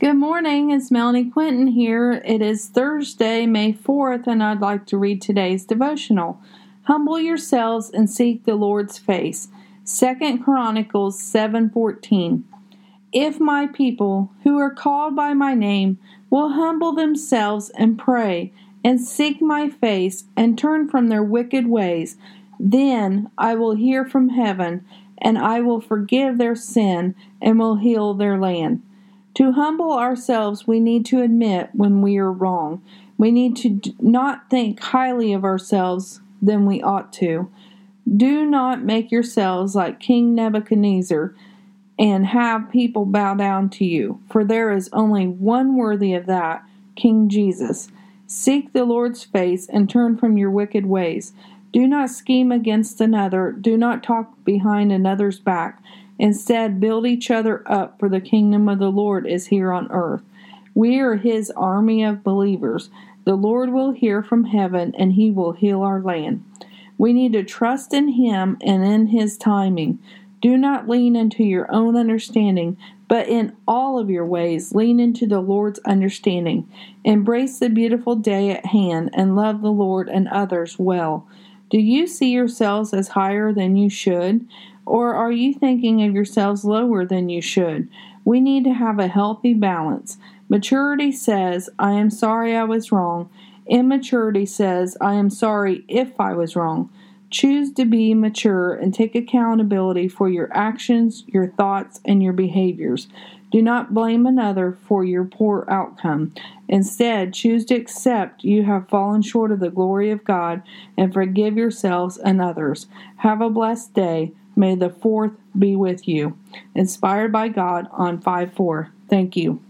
Good morning, it's Melanie Quinton here. It is Thursday, May 4th, and I'd like to read today's devotional. Humble yourselves and seek the Lord's face. Second Chronicles 7:14. If my people, who are called by my name, will humble themselves and pray and seek my face and turn from their wicked ways, then I will hear from heaven and I will forgive their sin and will heal their land. To humble ourselves, we need to admit when we are wrong. We need to not think highly of ourselves than we ought to. Do not make yourselves like King Nebuchadnezzar and have people bow down to you, for there is only one worthy of that, King Jesus. Seek the Lord's face and turn from your wicked ways. Do not scheme against another, do not talk behind another's back. Instead, build each other up, for the kingdom of the Lord is here on earth. We are his army of believers. The Lord will hear from heaven and he will heal our land. We need to trust in him and in his timing. Do not lean into your own understanding, but in all of your ways, lean into the Lord's understanding. Embrace the beautiful day at hand and love the Lord and others well. Do you see yourselves as higher than you should? Or are you thinking of yourselves lower than you should? We need to have a healthy balance. Maturity says, I am sorry I was wrong. Immaturity says, I am sorry if I was wrong. Choose to be mature and take accountability for your actions, your thoughts, and your behaviors. Do not blame another for your poor outcome. Instead, choose to accept you have fallen short of the glory of God and forgive yourselves and others. Have a blessed day. May the fourth be with you. Inspired by God on 5 4. Thank you.